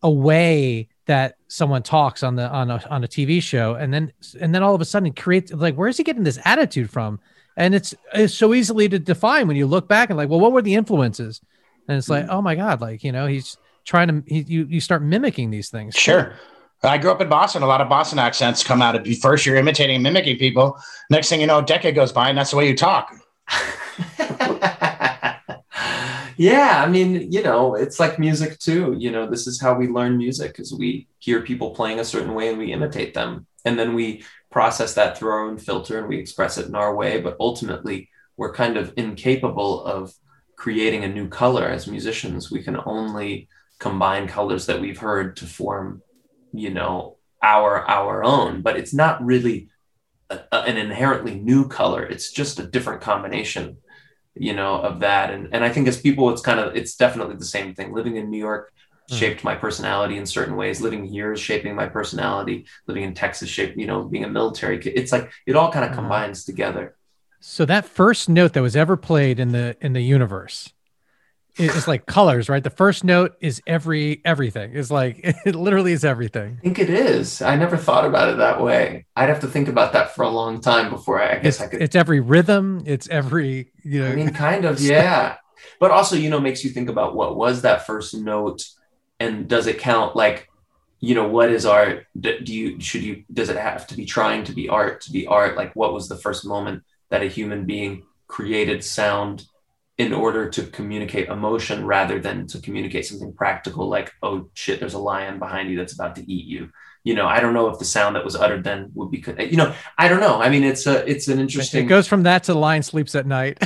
a way that someone talks on the on a on a tv show and then and then all of a sudden creates like where is he getting this attitude from and it's it's so easily to define when you look back and like well what were the influences and it's like mm-hmm. oh my god like you know he's trying to he, you you start mimicking these things sure I grew up in Boston. A lot of Boston accents come out of you. First, you're imitating, mimicking people. Next thing you know, a decade goes by, and that's the way you talk. yeah, I mean, you know, it's like music too. You know, this is how we learn music is we hear people playing a certain way and we imitate them. And then we process that through our own filter and we express it in our way. But ultimately, we're kind of incapable of creating a new color as musicians. We can only combine colors that we've heard to form, you know, our our own. But it's not really a, a, an inherently new color. It's just a different combination you know of that and and i think as people it's kind of it's definitely the same thing living in new york. Shaped my personality in certain ways living here is shaping my personality living in texas shaped you know being a military kid it's like it all kind of mm. combines together so that first note that was ever played in the in the universe it's like colors, right? The first note is every everything. Is like it literally is everything. I think it is. I never thought about it that way. I'd have to think about that for a long time before I, I guess it's, I could. It's every rhythm. It's every you know. I mean, kind of, yeah. But also, you know, makes you think about what was that first note, and does it count? Like, you know, what is art? Do you should you does it have to be trying to be art to be art? Like, what was the first moment that a human being created sound? in order to communicate emotion rather than to communicate something practical like oh shit there's a lion behind you that's about to eat you you know i don't know if the sound that was uttered then would be you know i don't know i mean it's a it's an interesting it goes from that to the lion sleeps at night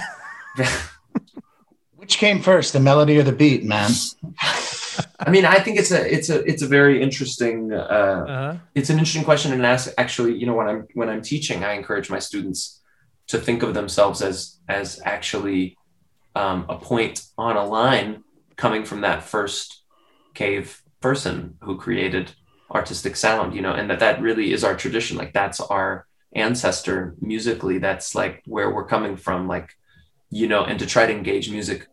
which came first the melody or the beat man i mean i think it's a it's a it's a very interesting uh, uh-huh. it's an interesting question. And ask actually you know when i'm when i'm teaching i encourage my students to think of themselves as as actually um, a point on a line coming from that first cave person who created artistic sound you know and that that really is our tradition. Like that's our ancestor musically. That's like where we're coming from. Like you know and to try to engage music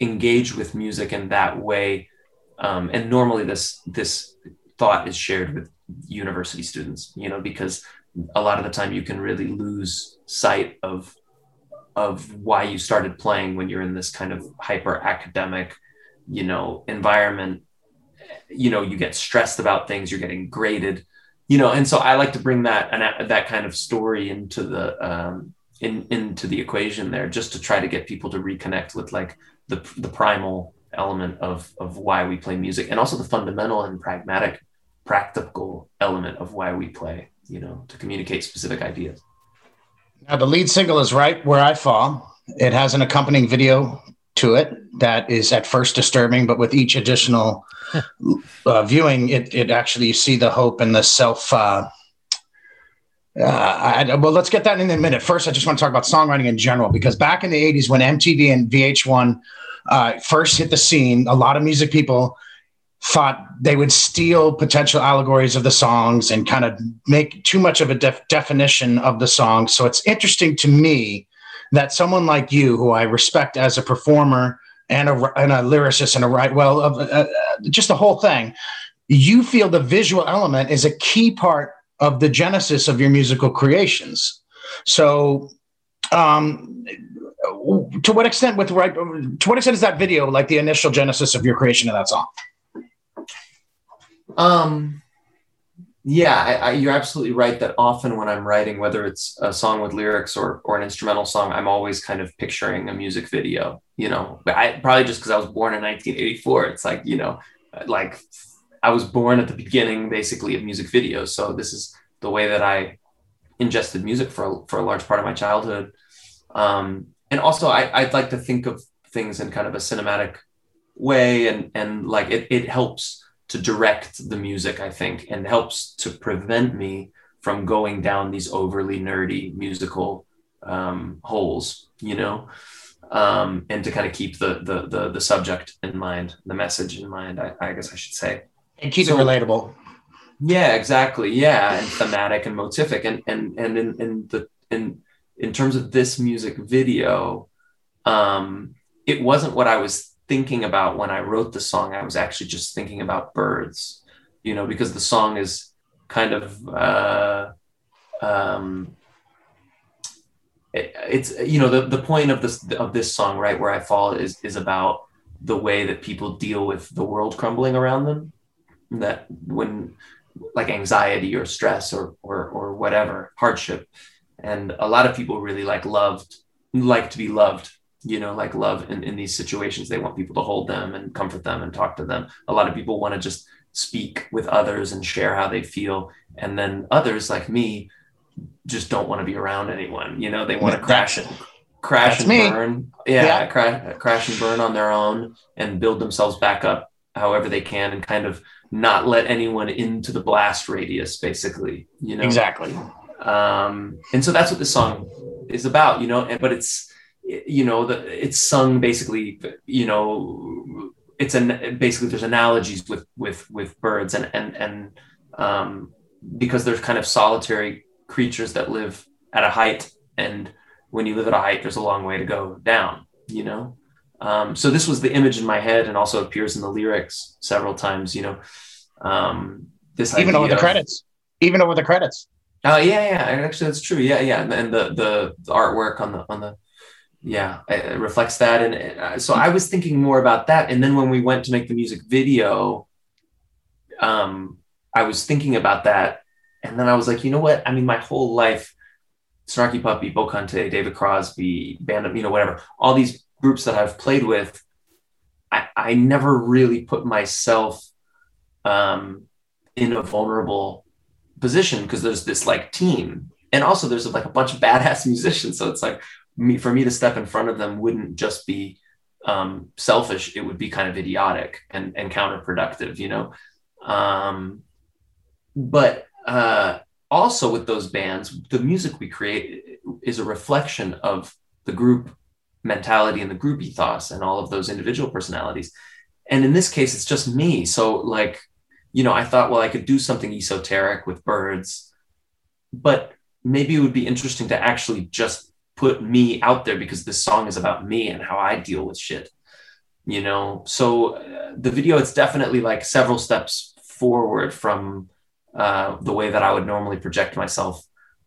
engage with music in that way um, and normally this this thought is shared with university students you know because a lot of the time you can really lose sight of of why you started playing when you're in this kind of hyper academic you know environment. You know you get stressed about things you're getting graded you know and so i like to bring that and that kind of story into the um in into the equation there just to try to get people to reconnect with like the the primal element of of why we play music and also the fundamental and pragmatic practical element of why we play you know to communicate specific ideas now, the lead single is Right Where I Fall. It has an accompanying video to it that is at first disturbing, but with each additional uh, viewing, it, it actually you see the hope and the self. Uh, uh, I, well, let's get that in a minute. First, I just want to talk about songwriting in general because back in the 80s, when MTV and VH1 uh, first hit the scene, a lot of music people thought they would steal potential allegories of the songs and kind of make too much of a def- definition of the song. So it's interesting to me that someone like you, who I respect as a performer and a, and a lyricist and a right, well, uh, uh, just the whole thing, you feel the visual element is a key part of the genesis of your musical creations. So, um, to what extent with right to what extent is that video like the initial genesis of your creation of that song um, yeah, I, I, you're absolutely right that often when I'm writing, whether it's a song with lyrics or, or an instrumental song, I'm always kind of picturing a music video, you know, I probably just cause I was born in 1984. It's like, you know, like I was born at the beginning basically of music videos. So this is the way that I ingested music for, for a large part of my childhood. Um, and also I, I'd like to think of things in kind of a cinematic way and, and like it, it helps to direct the music, I think, and helps to prevent me from going down these overly nerdy musical um, holes, you know, um, and to kind of keep the, the, the the subject in mind, the message in mind. I, I guess I should say, and keep so, it relatable. Yeah, exactly. Yeah, and thematic and motivic, and and and in, in the in in terms of this music video, um, it wasn't what I was thinking about when I wrote the song. I was actually just thinking about birds, you know, because the song is kind of uh, um, it, it's you know the the point of this of this song, right, where I fall is is about the way that people deal with the world crumbling around them. That when like anxiety or stress or or or whatever hardship, and a lot of people really like loved like to be loved you know, like love in, in these situations. They want people to hold them and comfort them and talk to them. A lot of people want to just speak with others and share how they feel. And then others like me just don't want to be around anyone. You know, they want to crash and crash and me. burn. Yeah, yeah. Crash, crash and burn on their own and build themselves back up however they can and kind of not let anyone into the blast radius, basically. You know, exactly. Um, and so that's what this song is about, you know, but it's, you know the it's sung basically you know it's an basically there's analogies with with with birds and and and um because there's kind of solitary creatures that live at a height and when you live at a height there's a long way to go down you know? Um, so this was the image in my head and also appears in the lyrics several times you know? Um, this even over the of, credits. Even over the credits oh yeah yeah actually that's true. Yeah yeah and the, the the artwork on the on the yeah it reflects that and uh, so i was thinking more about that and then when we went to make the music video um i was thinking about that and then i was like you know what? I mean my whole life snarky puppy Bokanté, david crosby band of you know whatever all these groups that i've played with i i never really put myself um in a vulnerable position because there's this like team and also there's like a bunch of badass musicians so it's like me for me to step in front of them wouldn't just be um, selfish; it would be kind of idiotic and and counterproductive, you know. Um, but uh, also with those bands, the music we create is a reflection of the group mentality and the group ethos and all of those individual personalities. And in this case, it's just me. So like, you know, I thought, well, I could do something esoteric with birds, but maybe it would be interesting to actually just put me out there because this song is about me and how I deal with shit. You know, so uh, the video it's definitely like several steps forward from uh, the way that I would normally project myself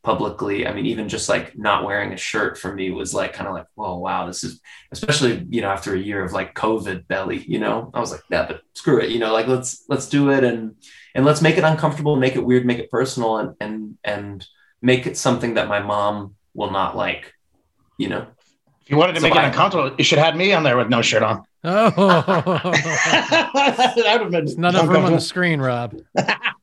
publicly. I mean, even just like not wearing a shirt for me was like kind of like, oh wow, this is especially you know after a year of like COVID belly. You know, I was like, yeah, but screw it. You know, like let's let's do it and and let's make it uncomfortable, make it weird, make it personal, and and and make it something that my mom will not like you know. If you wanted to so make it uncomfortable, you should have had me on there with no shirt on. Oh, that would have been not enough room on the screen, Rob.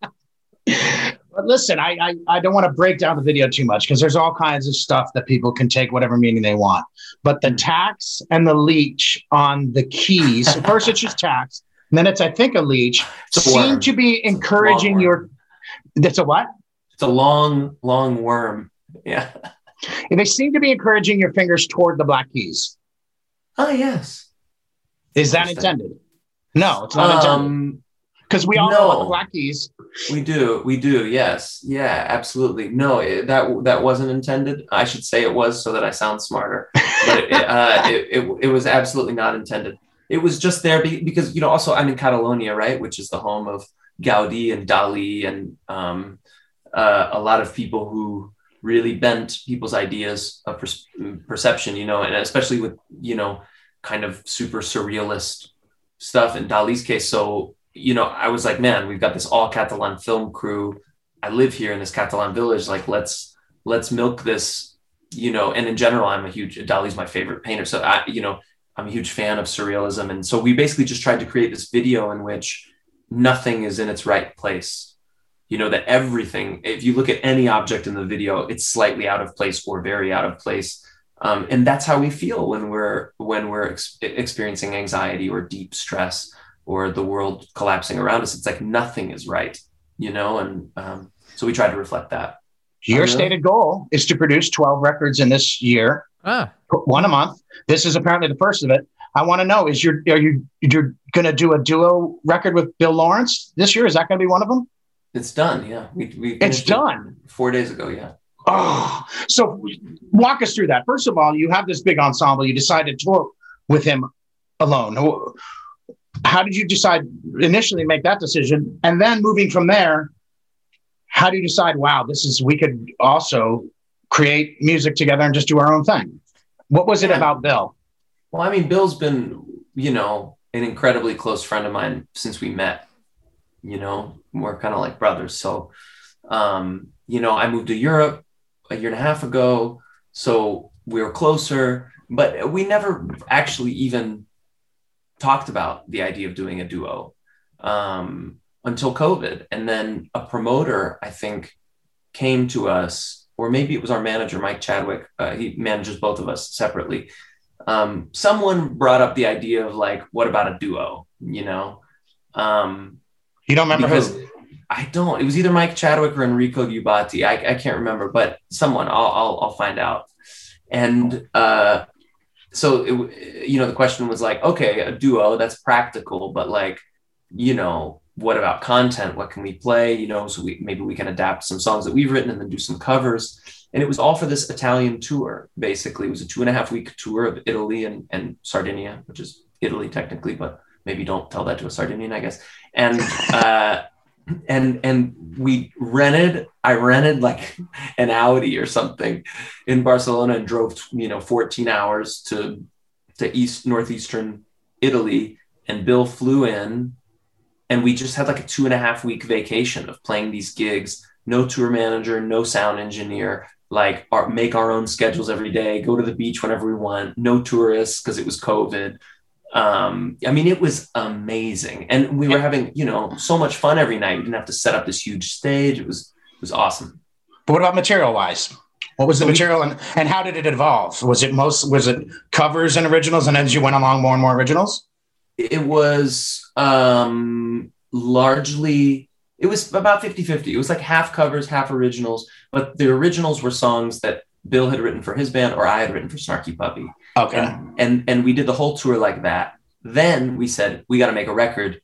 But listen, I, I, I don't want to break down the video too much because there's all kinds of stuff that people can take whatever meaning they want. But the tax and the leech on the keys, first it's just tax, and then it's I think a leech, it's a seem to be encouraging your. That's a what? It's a long, long worm. Yeah. And they seem to be encouraging your fingers toward the black keys. Oh, yes. Is that intended? No, it's not um, intended. Because we all no, know about the black keys. We do, we do. Yes, yeah, absolutely. No, it, that that wasn't intended. I should say it was so that I sound smarter. But it, uh, it, it, it was absolutely not intended. It was just there because you know. Also, I'm in Catalonia, right, which is the home of Gaudi and Dali and um, uh, a lot of people who really bent people's ideas of per- perception, you know, and especially with, you know, kind of super surrealist stuff in Dali's case. So, you know, I was like, man, we've got this all Catalan film crew. I live here in this Catalan village. Like, let's, let's milk this, you know, and in general, I'm a huge, Dali's my favorite painter. So I, you know, I'm a huge fan of surrealism. And so we basically just tried to create this video in which nothing is in its right place you know that everything if you look at any object in the video it's slightly out of place or very out of place um, and that's how we feel when we're when we're ex- experiencing anxiety or deep stress or the world collapsing around us. It's like nothing is right, you know, and um, so we try to reflect that. Your stated goal is to produce 12 records in this year, Ah, one a month. This is apparently the first of it. I want to know: Is your are you you're going to do a duo record with Bill Laurance this year? Is that going to be one of them? It's done. Yeah, we, we It's finished it done. four days ago. Yeah. Oh, so walk us through that. First of all, you have this big ensemble. You decide to tour with him alone. How did you decide initially make that decision, and then moving from there? How do you decide? Wow, this is we could also create music together and just do our own thing. What was it Yeah. about Bill? Well, I mean, Bill's been, you know, an incredibly close friend of mine since we met. You know, we're kind of like brothers. So, um, you know, I moved to Europe a year and a half ago, so we were closer, but we never actually even talked about the idea of doing a duo um, until COVID. And then a promoter, I think, came to us, or maybe it was our manager, Mike Chadwick. Uh, he manages both of us separately um, someone brought up the idea of like, what about a duo? You know, um, You don't remember because who? I don't. It was either Mike Chadwick or Enrico Gubati. I, I can't remember, but someone. I'll I'll, I'll find out. And uh, so it, you know, the question was like, okay, a duo that's practical, but like, you know, what about content? What can we play? You know, so we maybe we can adapt some songs that we've written and then do some covers. And it was all for this Italian tour. Basically, it was a two and a half week tour of Italy and, and Sardinia, which is Italy technically, but maybe don't tell that to a Sardinian, I guess. And uh, and and we rented. I rented like an Audi or something in Barcelona and drove you know 14 hours to to east northeastern Italy. And Bill flew in, and we just had like a two and a half week vacation of playing these gigs. No tour manager, no sound engineer, like our, make our own schedules every day, go to the beach whenever we want, no tourists because it was COVID. Um, I mean, it was amazing, and we were having you know so much fun every night. We didn't have to set up this huge stage. It was it was awesome. But what about material wise? What was the material and, and how did it evolve? Was it most was it covers and originals and as you went along more and more originals? It was um, largely it was about 50-50. It was like half covers, half originals, but the originals were songs that Bill had written for his band or I had written for Snarky Puppy. Okay. and, and and we did the whole tour like that. Then we said we got to make a record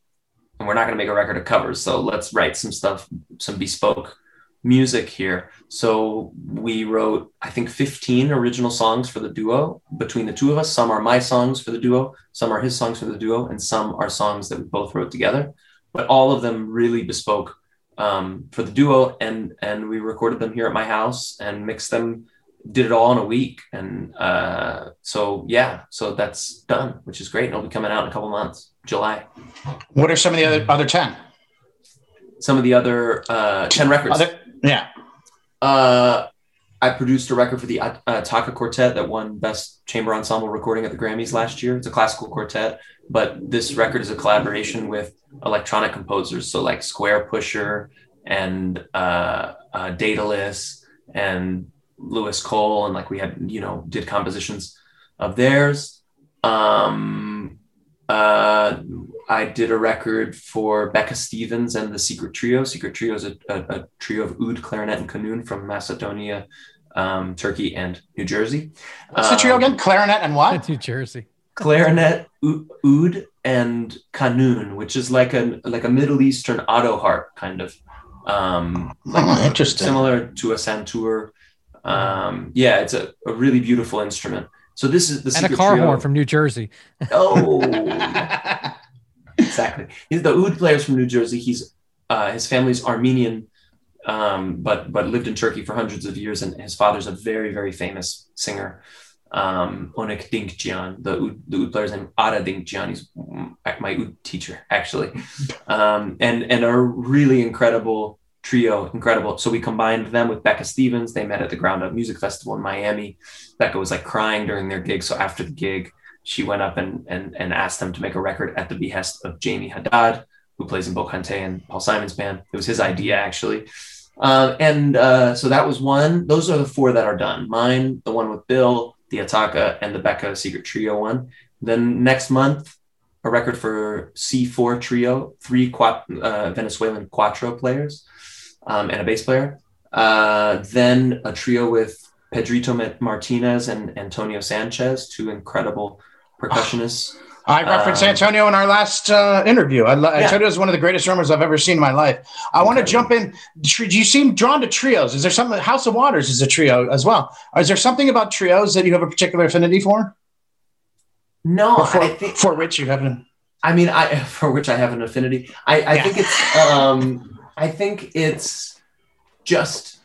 and we're not going to make a record of covers. So let's write some stuff some bespoke music here. So we wrote i think 15 original songs for the duo. Between the two of us some are my songs for the duo some are his songs for the duo and some are songs that we both wrote together. But all of them really bespoke um, for the duo and and we recorded them here at my house and mixed them did it all in a week. And uh, so yeah so that's done which is great. And it'll be coming out in a couple months july. What are some of the other other 10? some of the other uh, 10 records. Other yeah. uh, i produced a record for the uh, Attacca quartet that won best chamber ensemble recording at the grammys last year. It's a classical quartet but this record is a collaboration with electronic composers. So like Squarepusher and uh, uh, Daedelus and Louis Cole and like we had, you know, did compositions of theirs. Um, uh, I did a record for Becca Stevens and the Secret Trio. Secret Trio is a, a, a trio of oud, clarinet, and qanun from Macedonia, um, Turkey, and New Jersey. What's the trio Um, again? Clarinet and what? New Jersey. Clarinet, oud, and qanun, which is like a like a Middle Eastern auto harp kind of. Um, like Oh, interesting. similar to a santur. Um, yeah, it's a, a really beautiful instrument. So this is the And a car trio. horn from New Jersey. Oh, exactly. He's the oud players from New Jersey. He's uh, his family's Armenian, um, but but lived in Turkey for hundreds of years, and his father's a very very famous singer. Um, Onnik Dinkjian, the oud, the oud player's name Ara Dinkjian. He's my oud teacher actually, um, and and a really incredible trio, incredible. So we combined them with Becca Stevens. They met at the Ground Up Music Festival in Miami. Becca was like crying during their gig, so after the gig she went up and, and, and asked them to make a record at the behest of Jamie Haddad, who plays in Bokanté and Paul Simon's band. It was his idea, actually. Uh, and uh, so that was one. Those are the four that are done. Mine, the one with Bill, the Attacca, and the Becca Secret Trio one. Then next month, a record for C4 Trio, three uh, Venezuelan cuatro players um, and a bass player. Uh, then a trio with Pedrito Martinez and Antonio Sanchez, two incredible percussionists. I referenced um, Antonio in our last uh, interview. I lo- yeah. Antonio is one of the greatest drummers I've ever seen in my life. I want to jump in. Do you seem drawn to trios? Is there something? House of Waters is a trio as well. Is there something about trios that you have a particular affinity for? No, for, think, for, which you have an. I mean, I for which I have an affinity. I, I yeah. think it's. Um, I think it's just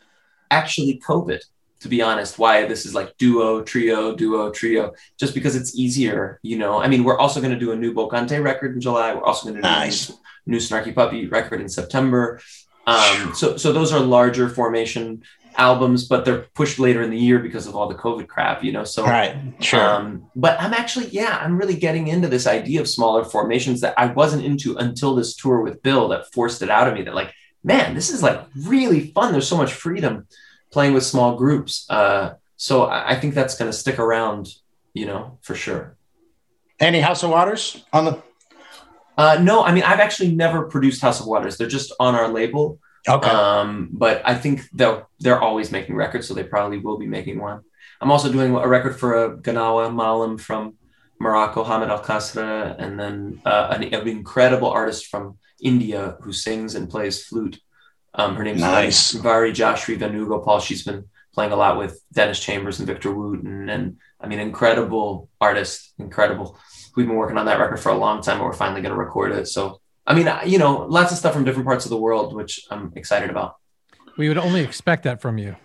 actually COVID to be honest, why this is like duo, trio, duo, trio, just because it's easier, you know. I mean, we're also going to do a new Bokanté record in July. We're also going to do nice. a new, new Snarky Puppy record in September. Um, so, so those are larger formation albums, but they're pushed later in the year because of all the COVID crap, you know. So, right, sure. Um, but I'm actually, yeah, I'm really getting into this idea of smaller formations that I wasn't into until this tour with Bill that forced it out of me. That like, man, this is like really fun. There's so much freedom playing with small groups. Uh, so I think that's going to stick around, you know, for sure. Any House of Waters on the? Uh, no, I mean I've actually never produced House of Waters. They're just on our label. Okay. Um, but I think they'll they're always making records, so they probably will be making one. I'm also doing a record for a Gnawa Malam from Morocco, Hamid El Kasri, and then uh, an, an, incredible artist from India who sings and plays flute um, her name's nice. Varijashree Venugopal. She's been playing a lot with Dennis Chambers and Victor Wooten. And I mean, incredible artist, incredible. We've been working on that record for a long time, but we're finally going to record it. So, I mean, you know, lots of stuff from different parts of the world, which I'm excited about. We would only expect that from you.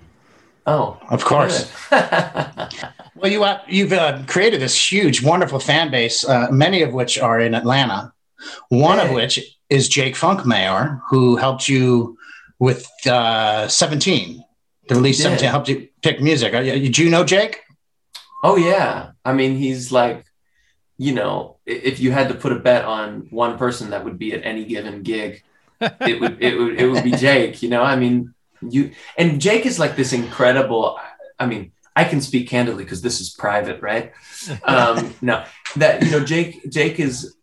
Oh, of course. well, you uh, you've uh, created this huge, wonderful fan base, uh, many of which are in Atlanta. One hey. of which is Jake Funkmayor, who helped you with uh, 17. The release 17 helped you pick music. Did you know Jake? Oh, yeah. I mean, he's like, you know, if you had to put a bet on one person that would be at any given gig, it would it would it would be Jake. You know, I mean, you and Jake is like this incredible. I mean, I can speak candidly because this is private, right? Um, no, that you know, Jake Jake is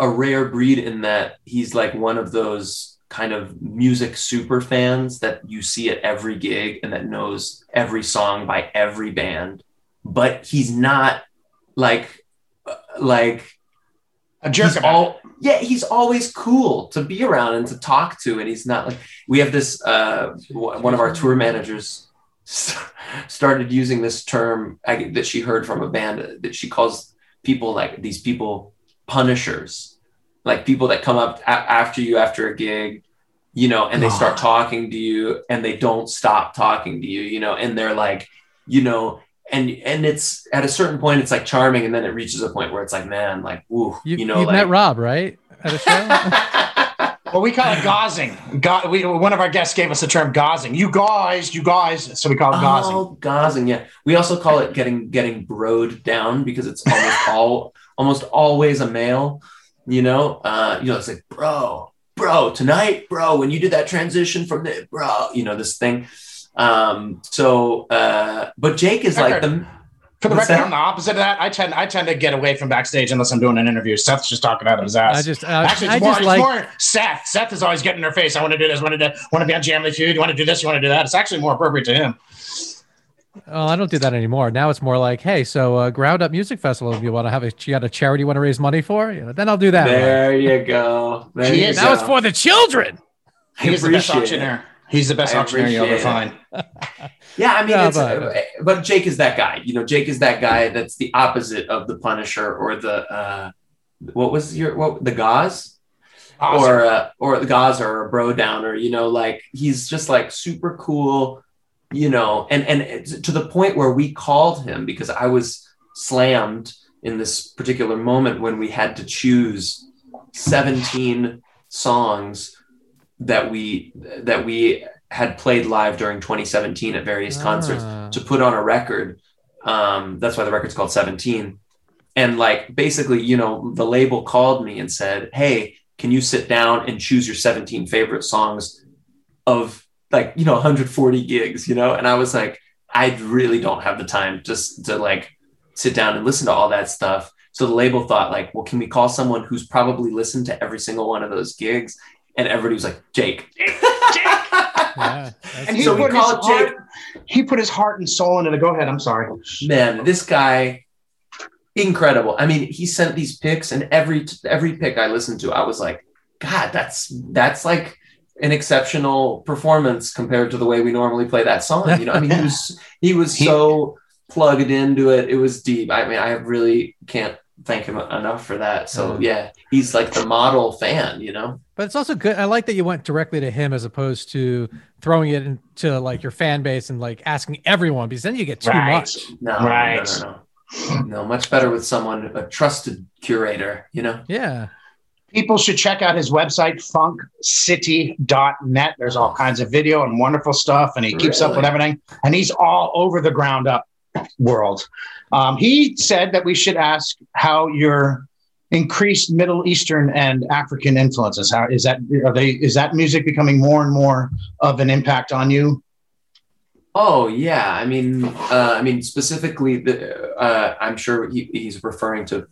a rare breed in that he's like one of those kind of music super fans that you see at every gig and that knows every song by every band but he's not like like a jerk all, yeah he's always cool to be around and to talk to and he's not like we have this uh one of our tour managers started using this term that she heard from a band that she calls people like these people punishers. Like people that come up a- after you after a gig you know and they start talking to you and they don't stop talking to you you know and they're like you know and and it's at a certain point it's like charming and then it reaches a point where it's like man like ooh you, you know you like, met rob right? At a show? Well we call it gauzing Ga- we, one of our guests gave us the term gauzing you guys you guys. So we call it gauzing oh, gauzing yeah. We also call it getting getting broed down because it's almost all almost always a male you know, uh, you know, it's like, bro, bro, tonight, bro, when you did that transition from the bro, you know, this thing. Um, so, uh, but Jake is like the for the record, that? I'm the opposite of that. I tend I tend to get away from backstage unless I'm doing an interview. Seth's just talking out of his ass. I just uh, actually it's, I more, just it's like... more Seth. Seth is always getting in her face. I want to do this. Want to do. Want to be on Jamly Feud. You want to do this. You want to do that. It's actually more appropriate to him. Oh, I don't do that anymore. Now it's more like, hey, so uh, Ground Up Music Festival. If you want to have a, you got a charity you want to raise money for, you know, then I'll do that. There right. you go. There you that go. was for the children. He's the best auctioneer. He's the best I auctioneer you'll ever find. yeah, I mean, yeah, but, uh, but, Jake is that guy. You know, Jake is that guy that's the opposite of the Punisher or the uh, what was your what the Gauze. Awesome. Or uh, or the Gauze or a bro downer, you know, like he's just like super cool, you know, and and to the point where we called him because I was slammed in this particular moment when we had to choose 17 songs that we that we had played live during 2017 at various ah. concerts to put on a record. Um, that's why the record's called 17. And like basically, you know, the label called me and said, "Hey, can you sit down and choose your 17 favorite songs of like you know 140 gigs you know and i was like i really don't have the time just to like sit down and listen to all that stuff So the label thought like, well, can we call someone who's probably listened to every single one of those gigs? And everybody was like, Jake. Yeah, And he So we put his call it Jake. heart, he put his heart and soul into the. Go ahead. I'm sorry. man this guy incredible i mean he sent these pics and every every pic i listened to i was like god that's that's like an exceptional performance compared to the way we normally play that song you know i mean he was he was He- so plugged into it it was deep i mean i really can't thank him enough for that so yeah he's like the model fan you know But it's also good. I like that you went directly to him as opposed to throwing it into like your fan base and like asking everyone because then you get too Right. much. no Right. no no no no much better with someone a trusted curator you know Yeah. People should check out his website, funkcity.net. There's all kinds of video and wonderful stuff, and he keeps up with everything. And he's all over the ground up world. Um, he said that we should ask how your increased Middle Eastern and African influences. How is that? Are they? Is that music becoming more and more of an impact on you? Oh yeah, I mean, uh, I mean specifically, the, uh, I'm sure he, he's referring to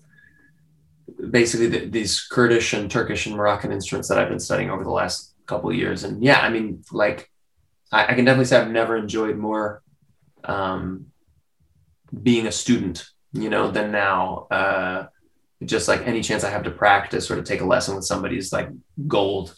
basically the, these Kurdish and Turkish and Moroccan instruments that I've been studying over the last couple of years. And yeah, I mean, like, I, I can definitely say I've never enjoyed more um, being a student, you know, than now. Uh, just like any chance I have to practice or to take a lesson with somebody is like gold.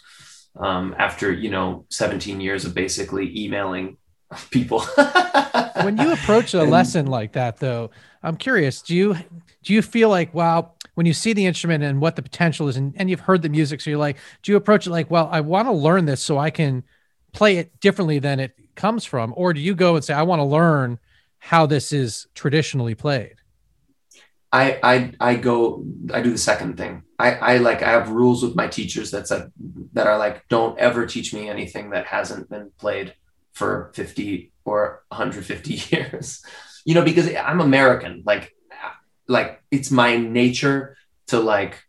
Um, after you know 17 years of basically emailing people. when you approach a lesson like that though i'm curious do you do you feel like wow when you see the instrument and what the potential is and, and you've heard the music so you're like do you approach it like well i want to learn this so i can play it differently than it comes from or do you go and say i want to learn how this is traditionally played I, I I go I do the second thing. I, I like I have rules with my teachers that's that are like don't ever teach me anything that hasn't been played for 50 or 150 years. You know, because I'm American. Like like it's my nature to like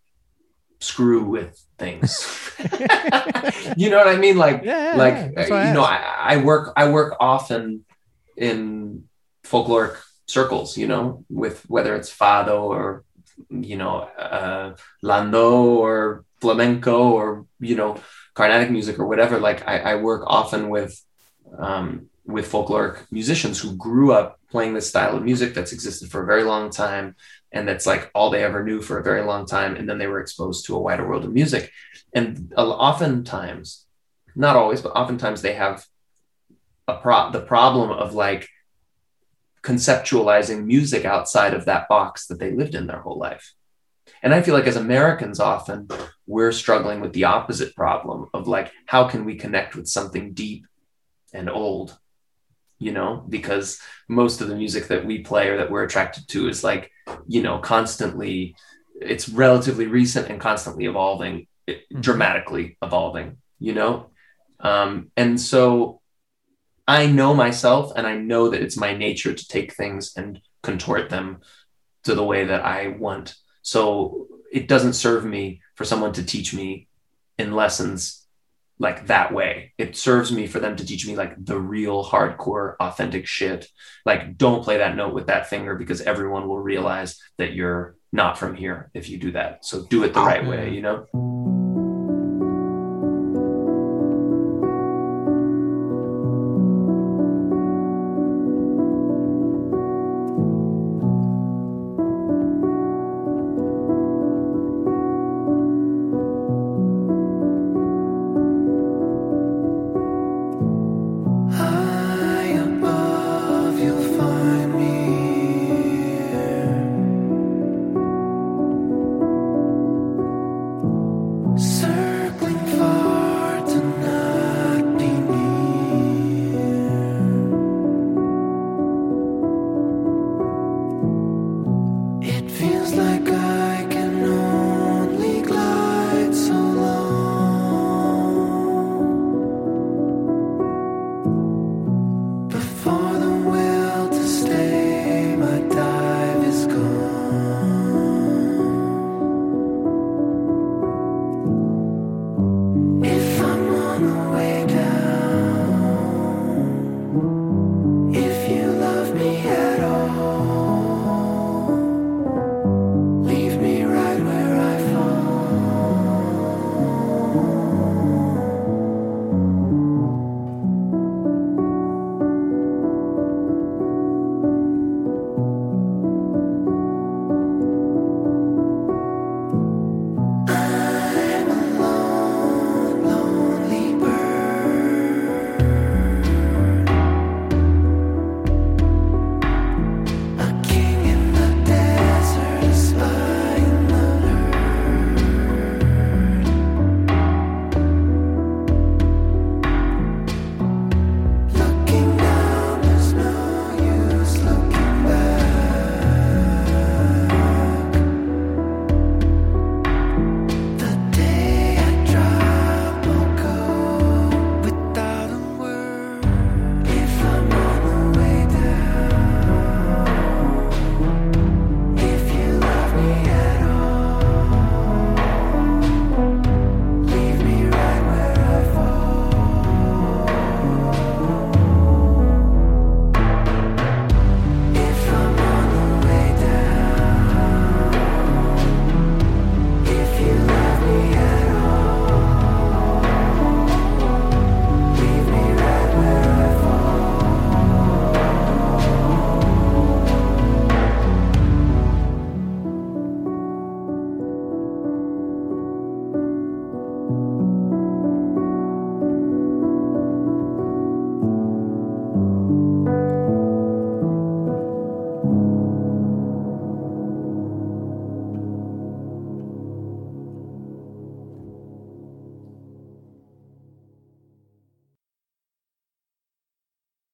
screw with things. you know what I mean? Like yeah, yeah, like yeah. uh, I you know. I, I work i work often in folkloric circles you know with whether it's fado or you know uh, lando or flamenco or you know carnatic music or whatever. Like i, I work often with um, with folkloric musicians who grew up playing this style of music that's existed for a very long time and that's like all they ever knew for a very long time and then they were exposed to a wider world of music. And oftentimes not always, but oftentimes they have a pro- the problem of like conceptualizing music outside of that box that they lived in their whole life. And I feel like as Americans, often we're struggling with the opposite problem of like, how can we connect with something deep and old? You know, because most of the music that we play or that we're attracted to is like, you know, constantly, it's relatively recent and constantly evolving, Mhm. dramatically evolving, you know? Um, and so I know myself and I know that it's my nature to take things and contort them to the way that I want. So it doesn't serve me for someone to teach me in lessons like that way. It serves me for them to teach me like the real hardcore authentic shit. Like don't play that note with that finger because everyone will realize that you're not from here if you do that. So do it the oh, right way, you know?